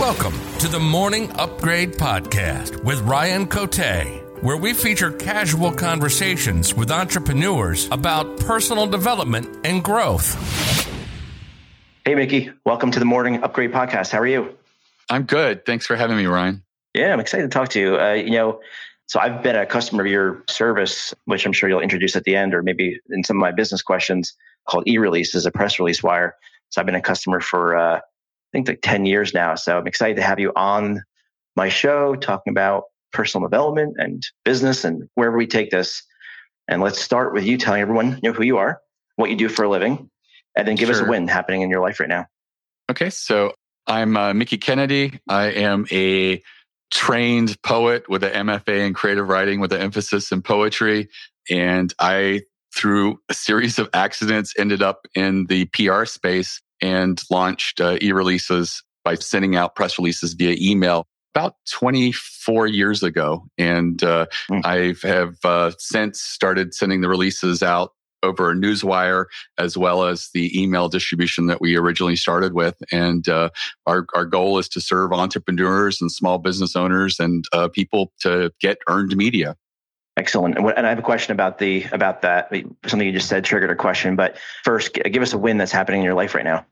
Welcome to the Morning Upgrade Podcast with Ryan Cote, where we feature casual conversations with entrepreneurs about personal development and growth. Hey, Mickie. Welcome to the Morning Upgrade Podcast. How are you? I'm good. Thanks for having me, Ryan. Yeah, I'm excited to talk to you. Uh, you know, so I've been a customer of your service, which I'm sure you'll introduce at the end, or maybe in some of my business questions, called e-release as a press release wire. So I've been a customer for uh, think like 10 years now. So I'm excited to have you on my show talking about personal development and business and wherever we take this. And let's start with you telling everyone you know who you are, what you do for a living, and then give sure. us a win happening in your life right now. Okay, so I'm uh, Mickie Kennedy. I am a trained poet with an MFA in creative writing with an emphasis in poetry, and I through a series of accidents ended up in the PR space and launched uh, e-releases by sending out press releases via email about 24 years ago. And uh, mm. I have uh, since started sending the releases out over Newswire as well as the email distribution that we originally started with. And uh, our, our goal is to serve entrepreneurs and small business owners and uh, people to get earned media. Excellent. And I have a question about the about that. Something you just said triggered a question. But first, give us a win that's happening in your life right now.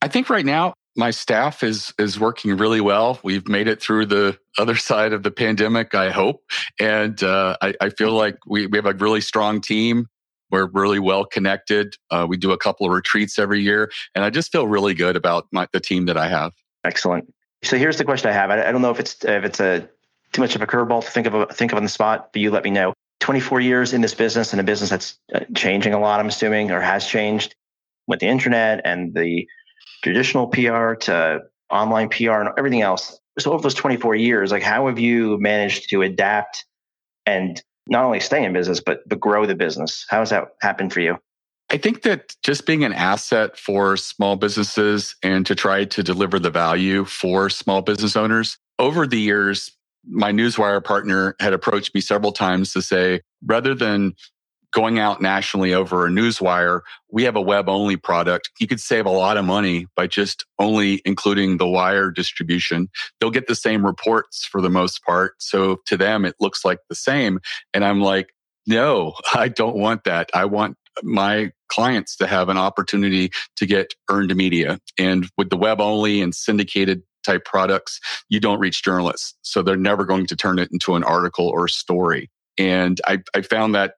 I think right now my staff is is working really well. We've made it through the other side of the pandemic, I hope, and uh, I, I, feel like we, we have a really strong team. We're really well connected. Uh, we do a couple of retreats every year, and I just feel really good about my, the team that I have. Excellent. So here's the question I have. I, I don't know if it's if it's a too much of a curveball to think of a, think of on the spot, but you let me know. 24 years in this business and a business that's uh, changing a lot, I'm assuming, or has changed with the internet and the traditional PR to online PR and everything else. So over those 24 years, like how have you managed to adapt and not only stay in business, but but grow the business? How has that happened for you? I think that just being an asset for small businesses and to try to deliver the value for small business owners over the years, my Newswire partner had approached me several times to say, rather than going out nationally over a newswire, we have a web only product. You could save a lot of money by just only including the wire distribution. They'll get the same reports for the most part. So to them, it looks like the same. And I'm like, no, I don't want that. I want my clients to have an opportunity to get earned media. And with the web only and syndicated type products, you don't reach journalists. So they're never going to turn it into an article or a story. And I, I found that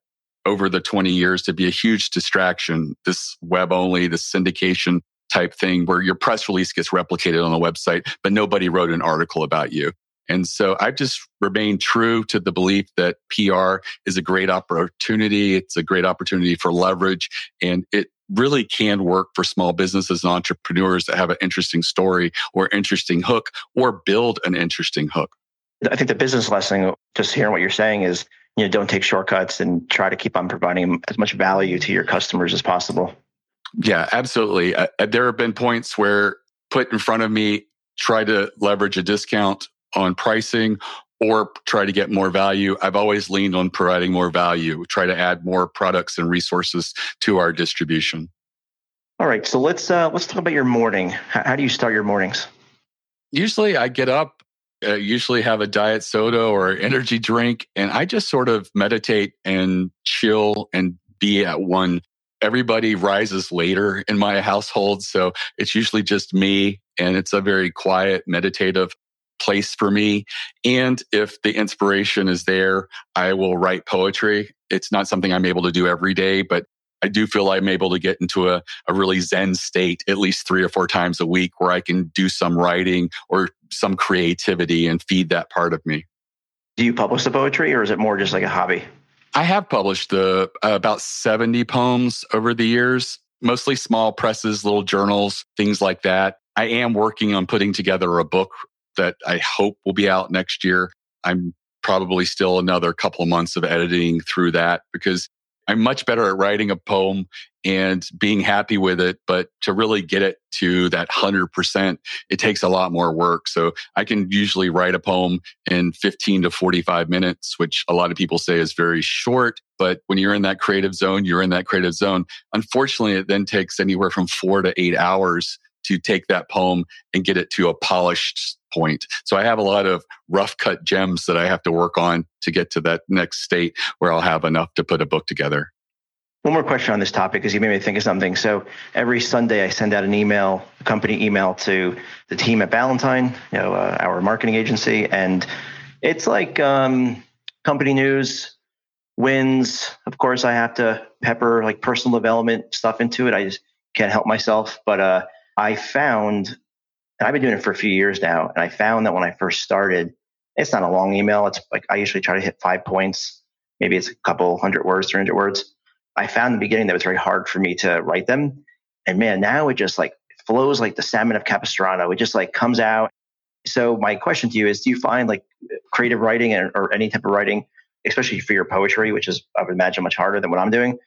over the 20 years to be a huge distraction. This web only, this syndication type thing where your press release gets replicated on the website, but nobody wrote an article about you. And so I've just remained true to the belief that PR is a great opportunity. It's a great opportunity for leverage and it really can work for small businesses and entrepreneurs that have an interesting story or interesting hook or build an interesting hook. I think the business lesson, just hearing what you're saying is you know don't take shortcuts and try to keep on providing as much value to your customers as possible yeah absolutely uh, uh, there have been points where put in front of me try to leverage a discount on pricing or try to get more value. I've always leaned on providing more value try to add more products and resources to our distribution. All right so let's uh, let's talk about your morning. How, how do you start your mornings? Usually i get up uh, usually have a diet soda or energy drink, and I just sort of meditate and chill and be at one. Everybody rises later in my household, so it's usually just me, and it's a very quiet, meditative place for me. And if the inspiration is there, I will write poetry. It's not something I'm able to do every day, but I do feel I'm able to get into a, a really zen state at least three or four times a week where I can do some writing or some creativity and feed that part of me. Do you publish the poetry or is it more just like a hobby? I have published uh, about 70 poems over the years, mostly small presses, little journals, things like that. I am working on putting together a book that I hope will be out next year. I'm probably still another couple of months of editing through that because I'm much better at writing a poem and being happy with it. But to really get it to that 100%, it takes a lot more work. So I can usually write a poem in 15 to 45 minutes, which a lot of people say is very short. But when you're in that creative zone, you're in that creative zone. Unfortunately, it then takes anywhere from four to eight hours to take that poem and get it to a polished point. So I have a lot of rough cut gems that I have to work on to get to that next state where I'll have enough to put a book together. One more question on this topic because you made me think of something. So every Sunday, I send out an email, a company email to the team at Ballantine, you know, uh, our marketing agency, and it's like um, company news, wins. Of course, I have to pepper like personal development stuff into it. I just can't help myself. But uh, I found, and I've been doing it for a few years now, and I found that when I first started, it's not a long email. It's like I usually try to hit five points. Maybe it's a couple hundred words, 300 words. I found in the beginning that it was very hard for me to write them. And man, now it just like flows like the salmon of Capistrano. It just like comes out. So my question to you is, do you find like creative writing or, or any type of writing, especially for your poetry, which is I would imagine much harder than what I'm doing,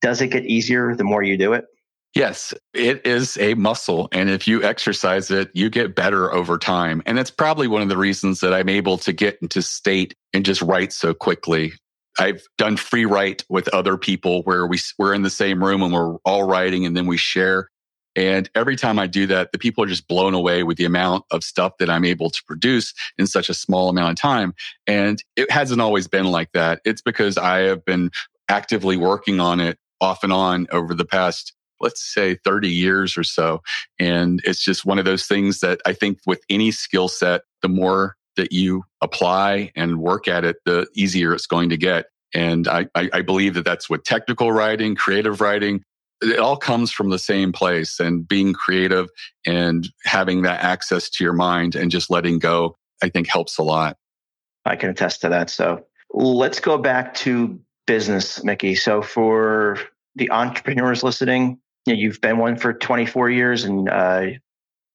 does it get easier the more you do it? Yes, it is a muscle. And if you exercise it, you get better over time. And that's probably one of the reasons that I'm able to get into state and just write so quickly. I've done free write with other people where we, we're in the same room and we're all writing and then we share. And every time I do that, the people are just blown away with the amount of stuff that I'm able to produce in such a small amount of time. And it hasn't always been like that. It's because I have been actively working on it off and on over the past, let's say 30 years or so. And it's just one of those things that I think with any skill set, the more that you apply and work at it, the easier it's going to get. And I, I, believe that that's with technical writing, creative writing. It all comes from the same place and being creative and having that access to your mind and just letting go, I think helps a lot. I can attest to that. So let's go back to business, Mickie. So for the entrepreneurs listening, you know, you've been one for 24 years and uh,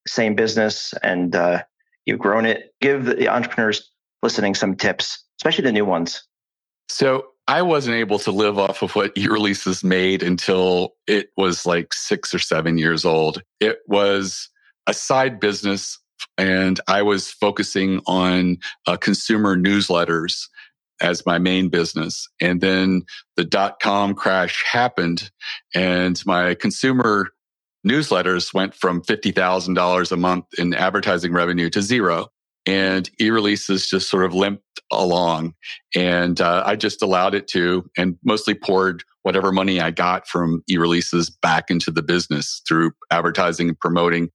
same business and uh, you've grown it. Give the entrepreneurs listening some tips, especially the new ones. So I wasn't able to live off of what e-releases made until it was like six or seven years old. It was a side business and I was focusing on uh, consumer newsletters as my main business. And then the dot com crash happened and my consumer newsletters went from $50,000 a month in advertising revenue to zero. And e releases just sort of limped along. And uh, I just allowed it to and mostly poured whatever money I got from e releases back into the business through advertising and promoting.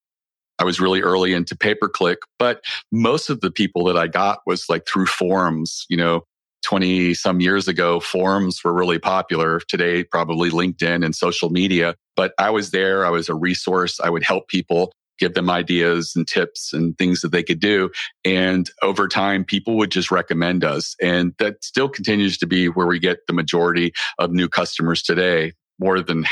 I was really early into pay per click, but most of the people that I got was like through forums, you know, 20 some years ago, forums were really popular. Today, probably LinkedIn and social media. But I was there. I was a resource. I would help people give them ideas and tips and things that they could do. And over time, people would just recommend us. And that still continues to be where we get the majority of new customers today more than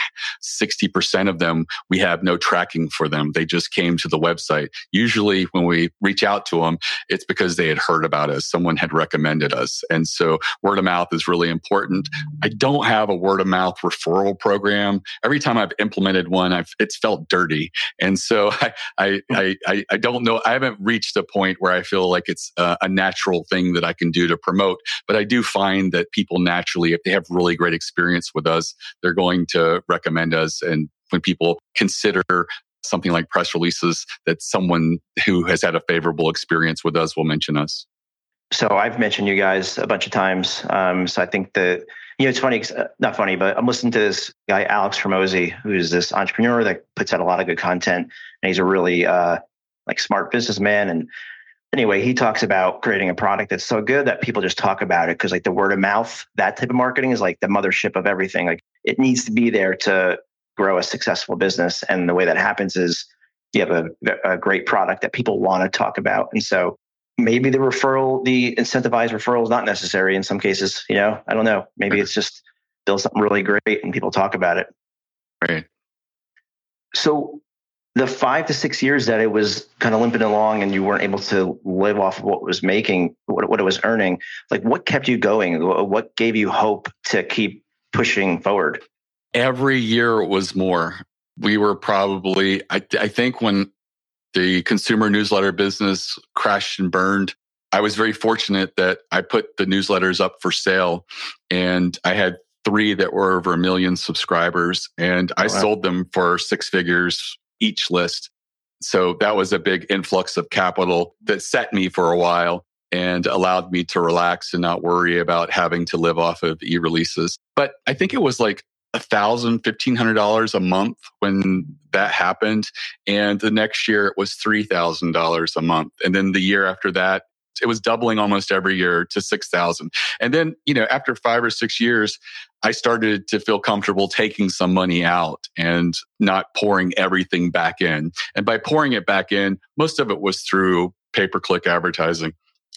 60% of them, we have no tracking for them. They just came to the website. Usually when we reach out to them, it's because they had heard about us. Someone had recommended us. And so word of mouth is really important. I don't have a word of mouth referral program. Every time I've implemented one, I've, it's felt dirty. And so I, I, I, I don't know. I haven't reached a point where I feel like it's a, a natural thing that I can do to promote, but I do find that people naturally, if they have really great experience with us, they're going going to recommend us. And when people consider something like press releases, that someone who has had a favorable experience with us will mention us. So I've mentioned you guys a bunch of times. Um, so I think that you know it's funny, uh, not funny, but I'm listening to this guy Alex Hormozi, who's this entrepreneur that puts out a lot of good content, and he's a really uh, like smart businessman. And anyway, he talks about creating a product that's so good that people just talk about it because like the word of mouth, that type of marketing is like the mothership of everything. Like it needs to be there to grow a successful business. And the way that happens is you have a, a great product that people want to talk about. And so maybe the referral, the incentivized referral is not necessary in some cases. You know, I don't know. Maybe it's just build something really great and people talk about it. Right. So the five to six years that it was kind of limping along and you weren't able to live off of what it was making, what, what it was earning, like what kept you going? What gave you hope to keep pushing forward? Every year it was more. We were probably, I, I think when the consumer newsletter business crashed and burned, I was very fortunate that I put the newsletters up for sale and I had three that were over a million subscribers and I oh, wow. sold them for six figures each list. So that was a big influx of capital that set me for a while and allowed me to relax and not worry about having to live off of e releases. But I think it was like a thousand, fifteen hundred dollars a month when that happened. And the next year it was three thousand dollars a month. And then the year after that, it was doubling almost every year to 6,000. And then, you know, after five or six years, I started to feel comfortable taking some money out and not pouring everything back in. And by pouring it back in, most of it was through pay per click advertising.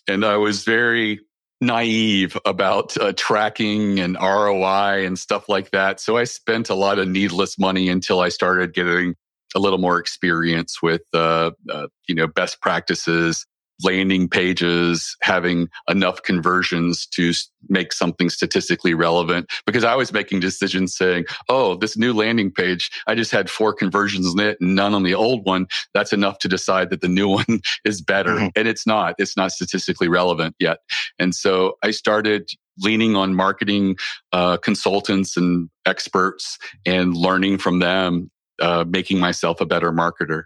And I was very naive about uh, tracking and ROI and stuff like that. So I spent a lot of needless money until I started getting a little more experience with, uh, uh, you know, best practices landing pages having enough conversions to make something statistically relevant because I was making decisions saying, oh, this new landing page, I just had four conversions in it and none on the old one. That's enough to decide that the new one is better. Mm-hmm. And it's not, it's not statistically relevant yet. And so I started leaning on marketing uh, consultants and experts and learning from them, uh, making myself a better marketer.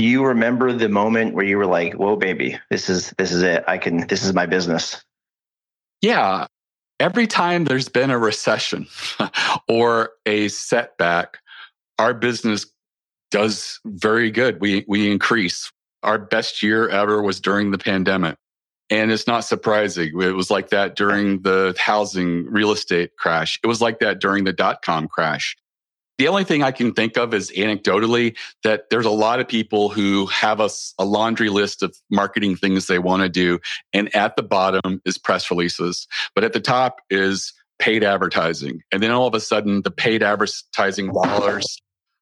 Do you remember the moment where you were like, "Whoa, baby, this is this is it. I can. This is my business." Yeah. Every time there's been a recession or a setback, our business does very good. We we increase. Our best year ever was during the pandemic. And it's not surprising. It was like that during the housing real estate crash. It was like that during the dot com crash. The only thing I can think of is anecdotally that there's a lot of people who have a, a laundry list of marketing things they want to do. And at the bottom is press releases, but at the top is paid advertising. And then all of a sudden the paid advertising dollars,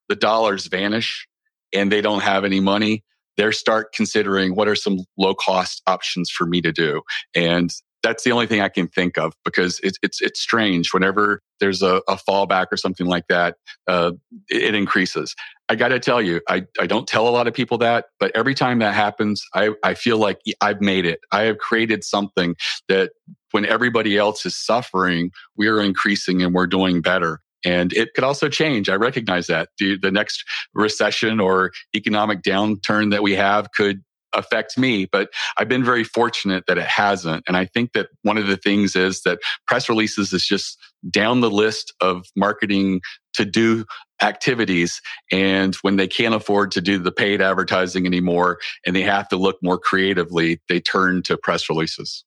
the dollars vanish and they don't have any money they start considering what are some low cost options for me to do. And that's the only thing I can think of because it's it's it's strange. Whenever there's a, a fallback or something like that, uh, it, it increases. I got to tell you, I, I don't tell a lot of people that, but every time that happens, I, I feel like I've made it. I have created something that when everybody else is suffering, we are increasing and we're doing better. And it could also change. I recognize that. The next recession or economic downturn that we have could affect me, but I've been very fortunate that it hasn't. And I think that one of the things is that press releases is just down the list of marketing to do activities. And when they can't afford to do the paid advertising anymore and they have to look more creatively, they turn to press releases.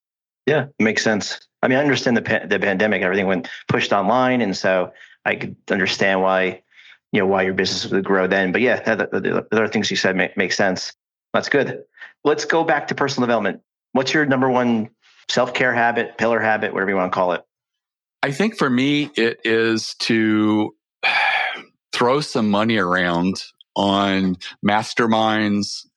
Yeah, makes sense. I mean, I understand the pa- the pandemic, everything went pushed online, and so I could understand why you know why your business would grow then. But yeah, the, the, the other things you said make, make sense. That's good. Let's go back to personal development. What's your number one self care habit, pillar habit, whatever you want to call it? I think for me, it is to throw some money around on masterminds,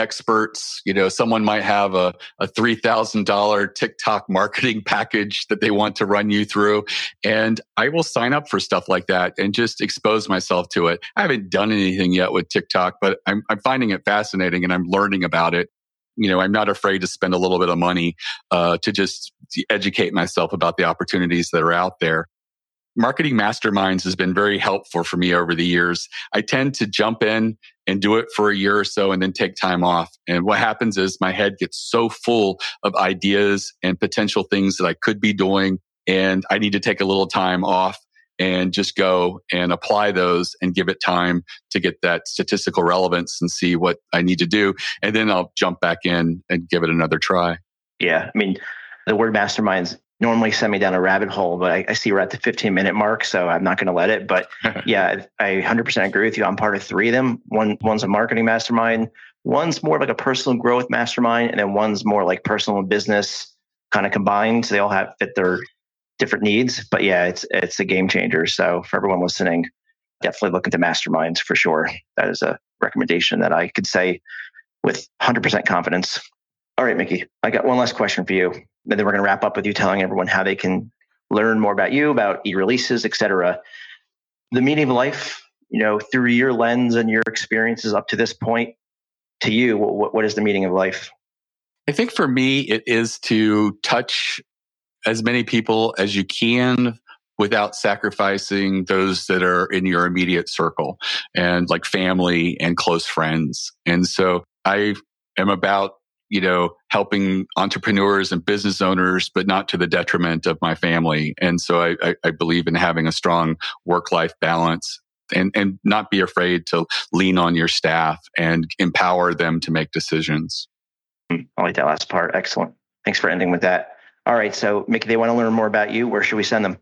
experts. You know, someone might have a, a $3,000 TikTok marketing package that they want to run you through. And I will sign up for stuff like that and just expose myself to it. I haven't done anything yet with TikTok, but I'm, I'm finding it fascinating and I'm learning about it. You know, I'm not afraid to spend a little bit of money uh, to just educate myself about the opportunities that are out there marketing masterminds has been very helpful for me over the years. I tend to jump in and do it for a year or so and then take time off. And what happens is my head gets so full of ideas and potential things that I could be doing. And I need to take a little time off and just go and apply those and give it time to get that statistical relevance and see what I need to do. And then I'll jump back in and give it another try. Yeah. I mean, the word masterminds normally send me down a rabbit hole, but I, I see we're at the 15 minute mark, so I'm not going to let it. But yeah, I 100% agree with you. I'm part of three of them. One one's a marketing mastermind, one's more like a personal growth mastermind, and then one's more like personal and business kind of combined. So they all have fit their different needs. But yeah, it's it's a game changer. So for everyone listening, definitely look into masterminds for sure. That is a recommendation that I could say with 100% confidence. All right, Mickie, I got one last question for you. And then we're going to wrap up with you telling everyone how they can learn more about you, about e-releases, et cetera. The meaning of life, you know, through your lens and your experiences up to this point, to you, what, what is the meaning of life? I think for me, it is to touch as many people as you can without sacrificing those that are in your immediate circle and like family and close friends. And so I am about you know, helping entrepreneurs and business owners, but not to the detriment of my family. And so I, I, I believe in having a strong work life balance and, and not be afraid to lean on your staff and empower them to make decisions. Hmm, I like that last part. Excellent. Thanks for ending with that. All right. So, Mickie, they want to learn more about you. Where should we send them?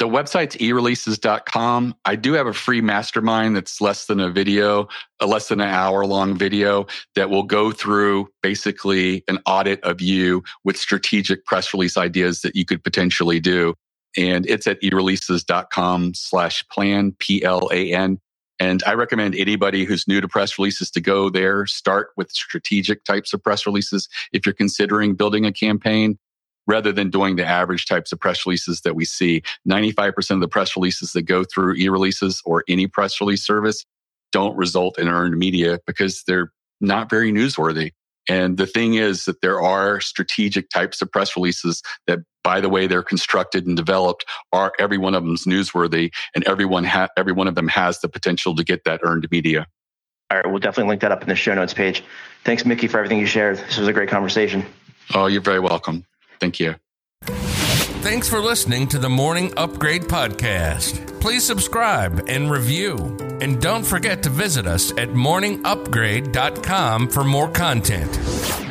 The website's ereleases.com. I do have a free mastermind that's less than a video, a less than an hour long video that will go through basically an audit of you with strategic press release ideas that you could potentially do. And it's at ereleases.com slash plan, P L A N. And I recommend anybody who's new to press releases to go there, start with strategic types of press releases. If you're considering building a campaign, rather than doing the average types of press releases that we see. 95% of the press releases that go through e-releases or any press release service don't result in earned media because they're not very newsworthy. And the thing is that there are strategic types of press releases that, by the way they're constructed and developed, are every one of them's newsworthy, and everyone ha- every one of them has the potential to get that earned media. All right, we'll definitely link that up in the show notes page. Thanks, Mickie, for everything you shared. This was a great conversation. Oh, you're very welcome. Thank you. Thanks for listening to the Morning Upgrade Podcast. Please subscribe and review. And don't forget to visit us at morningupgrade.com for more content.